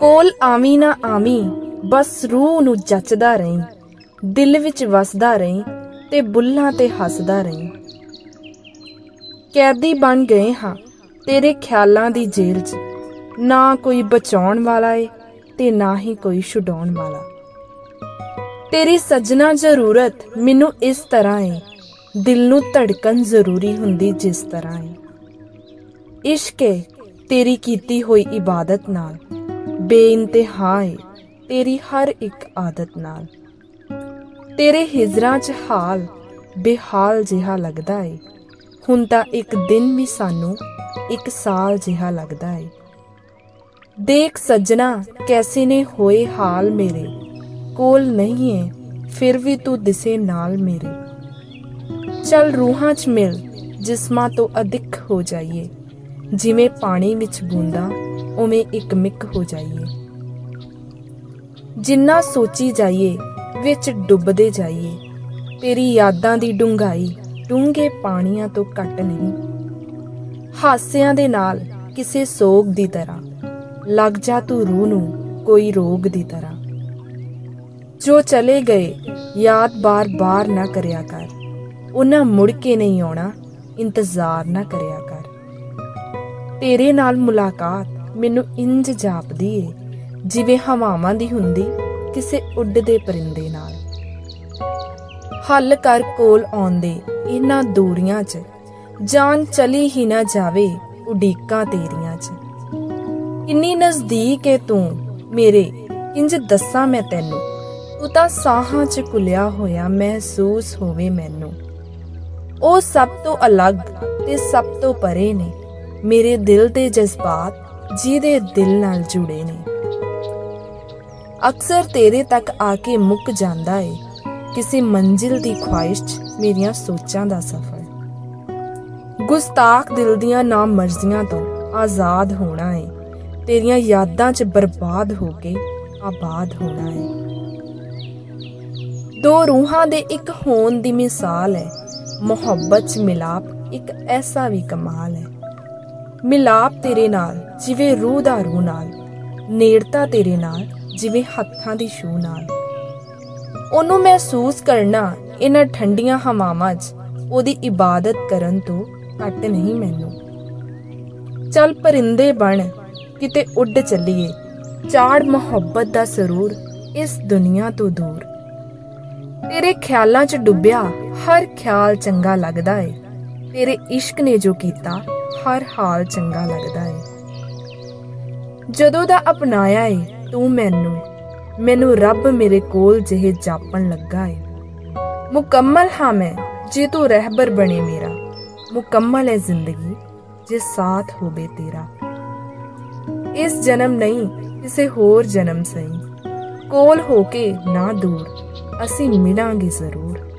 ਕੋਲ ਆਵੀਂ ਨਾ ਆਵੀਂ, ਬਸ ਰੂਹ ਨੂੰ ਜੱਚਦਾ ਰਹੀਂ, ਦਿਲ ਵਿੱਚ ਵਸਦਾ ਰਹੀਂ ਤੇ ਬੁੱਲਾਂ ਤੇ ਹੱਸਦਾ ਰਹੀਂ। ਕੈਦੀ ਬਣ ਗਏ ਹਾਂ ਤੇਰੇ ਖਿਆਲਾਂ ਦੀ ਜੇਲ੍ਹ 'ਚ, ਨਾ ਕੋਈ ਬਚਾਉਣ ਵਾਲਾ ਏ ਤੇ ਨਾ ਹੀ ਕੋਈ ਛੁਡਾਉਣ ਵਾਲਾ। ਤੇਰੀ ਸੱਜਣਾ ਜ਼ਰੂਰਤ ਮੈਨੂੰ ਇਸ ਤਰ੍ਹਾਂ ਏ, ਦਿਲ ਨੂੰ ਧੜਕਣ ਜ਼ਰੂਰੀ ਹੁੰਦੀ ਜਿਸ ਤਰ੍ਹਾਂ ਏ। ਇਸ਼ਕ ਏ ਤੇਰੀ ਕੀਤੀ ਹੋਈ ਇਬਾਦਤ ਨਾਲ। ਬੇਇੰਤਹਾ ਏ ਤੇਰੀ ਹਰ ਇੱਕ ਆਦਤ ਨਾਲ। ਤੇਰੇ ਹਿਜਰਾਂ 'ਚ ਹਾਲ ਬੇਹਾਲ ਜਿਹਾ ਲੱਗਦਾ ਏ। ਹੁਣ ਤਾਂ ਇੱਕ ਦਿਨ ਵੀ ਸਾਨੂੰ ਇੱਕ ਸਾਲ ਜਿਹਾ ਲੱਗਦਾ ਏ। ਦੇਖ ਸੱਜਣਾ, ਕੈਸੇ ਨੇ ਹੋਏ ਹਾਲ ਮੇਰੇ। ਕੋਲ ਨਹੀਂ ਏ, ਫਿਰ ਵੀ ਤੂੰ ਦਿਸੇ ਨਾਲ ਮੇਰੇ। ਚਲ ਰੂਹਾਂ 'ਚ ਮਿਲ, ਜਿਸਮਾਂ ਤੋਂ ਅਧਿਕ ਹੋ ਜਾਈਏ। ਜਿਵੇਂ ਪਾਣੀ ਵਿੱਚ ਬੂੰਦਾ ਉਵੇਂ ਇੱਕ ਮਿੱਕ ਹੋ ਜਾਈਏ। ਜਿੰਨਾ ਸੋਚੀ ਜਾਈਏ, ਵਿੱਚ ਡੁੱਬਦੇ ਜਾਈਏ। ਤੇਰੀ ਯਾਦਾਂ ਦੀ ਡੂੰਘਾਈ ਡੂੰਘੇ ਪਾਣੀਆਂ ਤੋਂ ਘੱਟ ਨਹੀਂ। ਹਾਸਿਆਂ ਦੇ ਨਾਲ ਕਿਸੇ ਸੋਗ ਦੀ ਤਰ੍ਹਾਂ, ਲੱਗ ਜਾ ਤੂੰ ਰੂਹ ਨੂੰ ਕੋਈ ਰੋਗ ਦੀ ਤਰ੍ਹਾਂ। ਜੋ ਚਲੇ ਗਏ, ਯਾਦ ਬਾਰ-ਬਾਰ ਨਾ ਕਰਿਆ ਕਰ। ਉਹਨਾਂ ਮੁੜ ਕੇ ਨਹੀਂ ਆਉਣਾ, ਇੰਤਜ਼ਾਰ ਨਾ ਕਰਿਆ ਕਰ। ਤੇਰੇ ਨਾਲ ਮੁਲਾਕਾਤ ਮੈਨੂੰ ਇੰਜ ਜਾਪਦੀ ਏ, ਜਿਵੇਂ ਹਵਾਵਾਂ ਦੀ ਹੁੰਦੀ ਕਿਸੇ ਉੱਡਦੇ ਪਰਿੰਦੇ ਨਾਲ। ਹੱਲ ਕਰ ਕੋਲ ਆਉਂਦੇ ਇਹਨਾਂ ਦੂਰੀਆਂ 'ਚ, ਜਾਨ ਚਲੀ ਹੀ ਨਾ ਜਾਵੇ ਉਡੀਕਾਂ ਤੇਰੀਆਂ 'ਚ। ਕਿੰਨੀ ਨਜ਼ਦੀਕ ਏ ਤੂੰ, ਮੇਰੇ, ਇੰਜ ਦੱਸਾਂ ਮੈਂ ਤੈਨੂੰ, ਤੂੰ ਤਾਂ ਸਾਹਾਂ 'ਚ ਕੁਲਿਆ ਹੋਇਆ ਮਹਿਸੂਸ ਹੋਵੇ ਮੈਨੂੰ। ਉਹ ਸਭ ਤੋਂ ਅਲੱਗ ਤੇ ਸਭ ਤੋਂ ਪਰੇ ਨੇ, ਮੇਰੇ ਦਿਲ ਦੇ ਜਜ਼ਬਾਤ ਜਿਹਦੇ ਦਿਲ ਨਾਲ ਜੁੜੇ ਨੇ। ਅਕਸਰ ਤੇਰੇ ਤੱਕ ਆ ਕੇ ਮੁੱਕ ਜਾਂਦਾ ਏ ਕਿਸੇ ਮੰਜ਼ਿਲ ਦੀ ਖੁਆਇਸ਼ 'ਚ ਮੇਰੀਆਂ ਸੋਚਾਂ ਦਾ ਸਫ਼ਰ। ਗੁਸਤਾਖ ਦਿਲ ਦੀਆਂ ਨਾ ਮਰਜ਼ੀਆਂ ਤੋਂ ਆਜ਼ਾਦ ਹੋਣਾ ਏ, ਤੇਰੀਆਂ ਯਾਦਾਂ 'ਚ ਬਰਬਾਦ ਹੋ ਕੇ ਆਬਾਦ ਹੋਣਾ ਏ। ਦੋ ਰੂਹਾਂ ਦੇ ਇੱਕ ਹੋਣ ਦੀ ਮਿਸਾਲ ਹੈ ਮੁਹੱਬਤ 'ਚ ਮਿਲਾਪ ਇੱਕ ਐਸਾ ਵੀ ਕਮਾਲ ਹੈ ਮਿਲਾਪ ਤੇਰੇ ਨਾਲ, ਜਿਵੇਂ ਰੂਹ ਦਾ ਰੂਹ ਨਾਲ। ਨੇੜਤਾ ਤੇਰੇ ਨਾਲ, ਜਿਵੇਂ ਹੱਥਾਂ ਦੀ ਛੂ ਨਾਲ। ਉਹਨੂੰ ਮਹਿਸੂਸ ਕਰਨਾ, ਇਹਨਾਂ ਠੰਡੀਆਂ ਹਵਾਵਾਂ 'ਚ, ਉਹਦੀ ਇਬਾਦਤ ਕਰਨ ਤੋਂ ਘੱਟ ਨਹੀਂ ਮੈਨੂੰ। ਚੱਲ ਪਰਿੰਦੇ ਬਣ, ਕਿਤੇ ਉੱਡ ਚੱਲੀਏ। ਚਾੜ ਮੁਹੱਬਤ ਦਾ ਸਰੂਰ ਇਸ ਦੁਨੀਆ ਤੋਂ ਦੂਰ। ਤੇਰੇ ਖਿਆਲਾਂ 'ਚ ਡੁੱਬਿਆ, ਹਰ ਖਿਆਲ ਚੰਗਾ ਲੱਗਦਾ ਏ। ਤੇਰੇ ਇਸ਼ਕ ਨੇ ਜੋ ਕੀਤਾ ਹਰ ਹਾਲ ਚੰਗਾ ਲੱਗਦਾ ਏ। ਜਦੋਂ ਦਾ ਅਪਣਾਇਆ ਏ, ਤੂੰ ਮੈਨੂੰ ਮੈਨੂੰ ਰੱਬ ਮੇਰੇ ਕੋਲ ਜਿਹੇ ਜਾਪਣ ਲੱਗਾ ਏ। ਮੁਕੰਮਲ ਹਾਂ ਮੈਂ, ਜੇ ਤੂੰ ਰਹਿਬਰ ਬਣੇ ਮੇਰਾ। ਮੁਕੰਮਲ ਹੈ ਜ਼ਿੰਦਗੀ, ਜੇ ਸਾਥ ਹੋਵੇ ਤੇਰਾ। ਇਸ ਜਨਮ ਨਹੀਂ, ਕਿਸੇ ਹੋਰ ਜਨਮ ਸਹੀ। ਕੋਲ ਹੋ ਕੇ ਨਾ ਦੂਰ, ਅਸੀਂ ਮਿਲਾਂਗੇ ਜ਼ਰੂਰ।